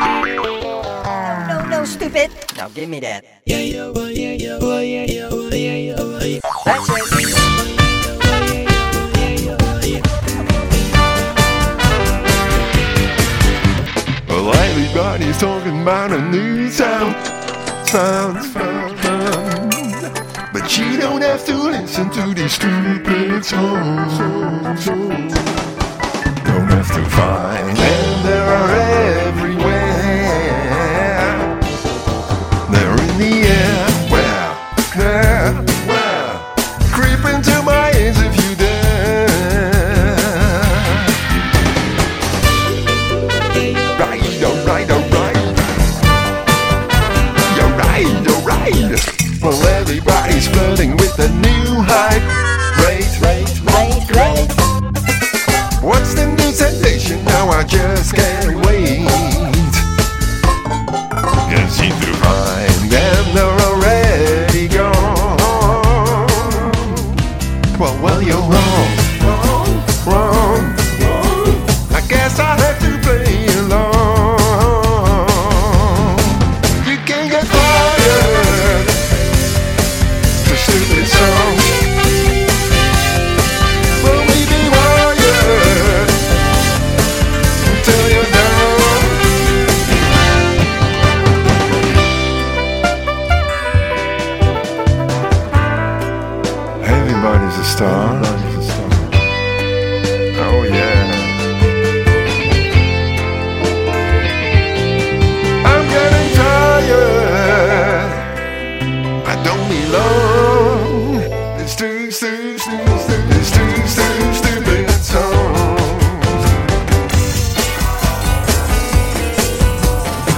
No, no, no, stupid. Now give me that. Yeah, yeah, yeah, yeah, yeah, yeah, yeah, yeah, yeah, yeah, yeah. That's it. Well, everybody's talking about a new sound. Sounds fun. But you don't have to listen to these stupid songs. Don't have to find them, hype. Great, great, Great, great. What's the new sensation? Now I just can't wait. Can't seem to find them, they're already gone. Well, well, you're wrong, wrong, wrong, wrong. I guess I have to play along. You can get fired for stupid Everybody's a star. Oh yeah. I'm getting tired. I don't belong. It's too, too, too, too, it's too, too stupid songs.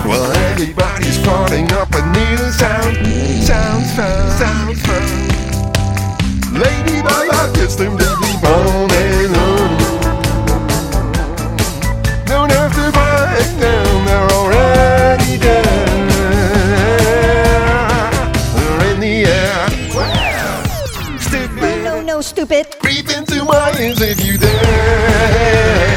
Well, everybody's parting up a new sound. Sounds fun, sounds fun. Lady Baba gets them to keep on and on. Don't have to fight them, they're already there. They're in the air. Wow. Stupid. No, no, no, stupid. Breathe into my ears if you dare.